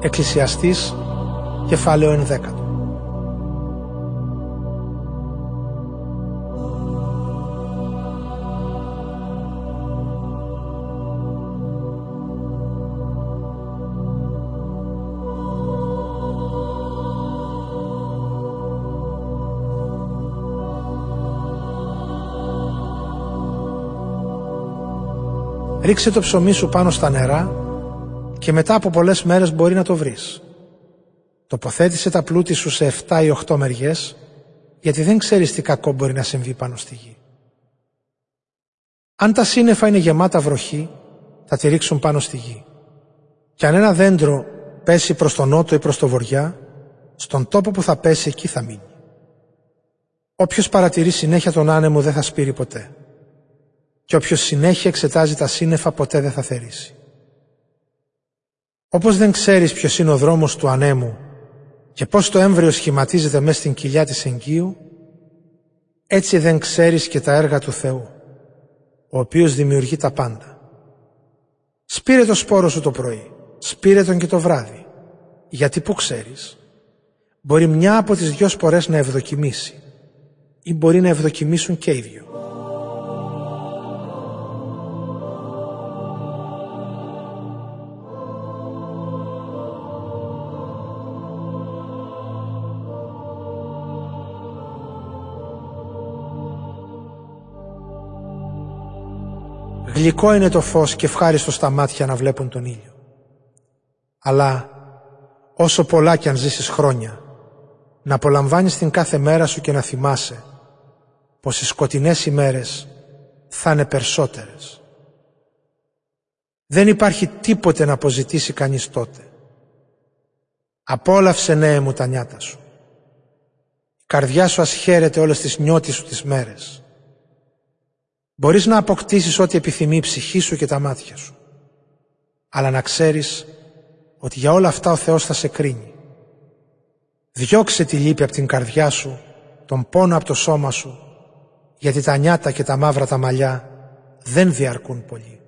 Εκκλησιαστής, κεφάλαιο ενδέκατο. Ρίξε το ψωμί σου πάνω στα νερά και μετά από πολλές μέρες μπορεί να το βρεις. Τοποθέτησε τα πλούτη σου σε 7 ή 8 μεριές γιατί δεν ξέρεις τι κακό μπορεί να συμβεί πάνω στη γη. Αν τα σύννεφα είναι γεμάτα βροχή, θα τη ρίξουν πάνω στη γη. Και αν ένα δέντρο πέσει προς τον νότο ή προς το βοριά, στον τόπο που θα πέσει εκεί θα μείνει. Όποιος παρατηρεί συνέχεια τον άνεμο δεν θα σπείρει ποτέ και όποιος συνέχεια εξετάζει τα σύννεφα ποτέ δεν θα θερήσει. Όπως δεν ξέρεις ποιος είναι ο δρόμος του ανέμου και πώς το έμβριο σχηματίζεται μέσα στην κοιλιά της εγκύου, έτσι δεν ξέρεις και τα έργα του Θεού, ο οποίος δημιουργεί τα πάντα. Σπήρε το σπόρο σου το πρωί, σπήρε τον και το βράδυ, γιατί που ξέρεις, μπορεί μια από τις δυο σπορές να ευδοκιμήσει ή μπορεί να ευδοκιμήσουν και οι δυο. Γλυκό είναι το φως και ευχάριστο στα μάτια να βλέπουν τον ήλιο. Αλλά όσο πολλά κι αν ζήσεις χρόνια, να απολαμβάνεις την κάθε μέρα σου και να θυμάσαι πως οι σκοτεινές ημέρες θα είναι περισσότερες. Δεν υπάρχει τίποτε να αποζητήσει κανείς τότε. Απόλαυσε νέε μου τα νιάτα σου. Η καρδιά σου ας χαίρεται όλες τις νιώτες σου τις μέρες. Μπορείς να αποκτήσεις ό,τι επιθυμεί η ψυχή σου και τα μάτια σου. Αλλά να ξέρεις ότι για όλα αυτά ο Θεός θα σε κρίνει. Διώξε τη λύπη από την καρδιά σου, τον πόνο από το σώμα σου, γιατί τα νιάτα και τα μαύρα τα μαλλιά δεν διαρκούν πολύ.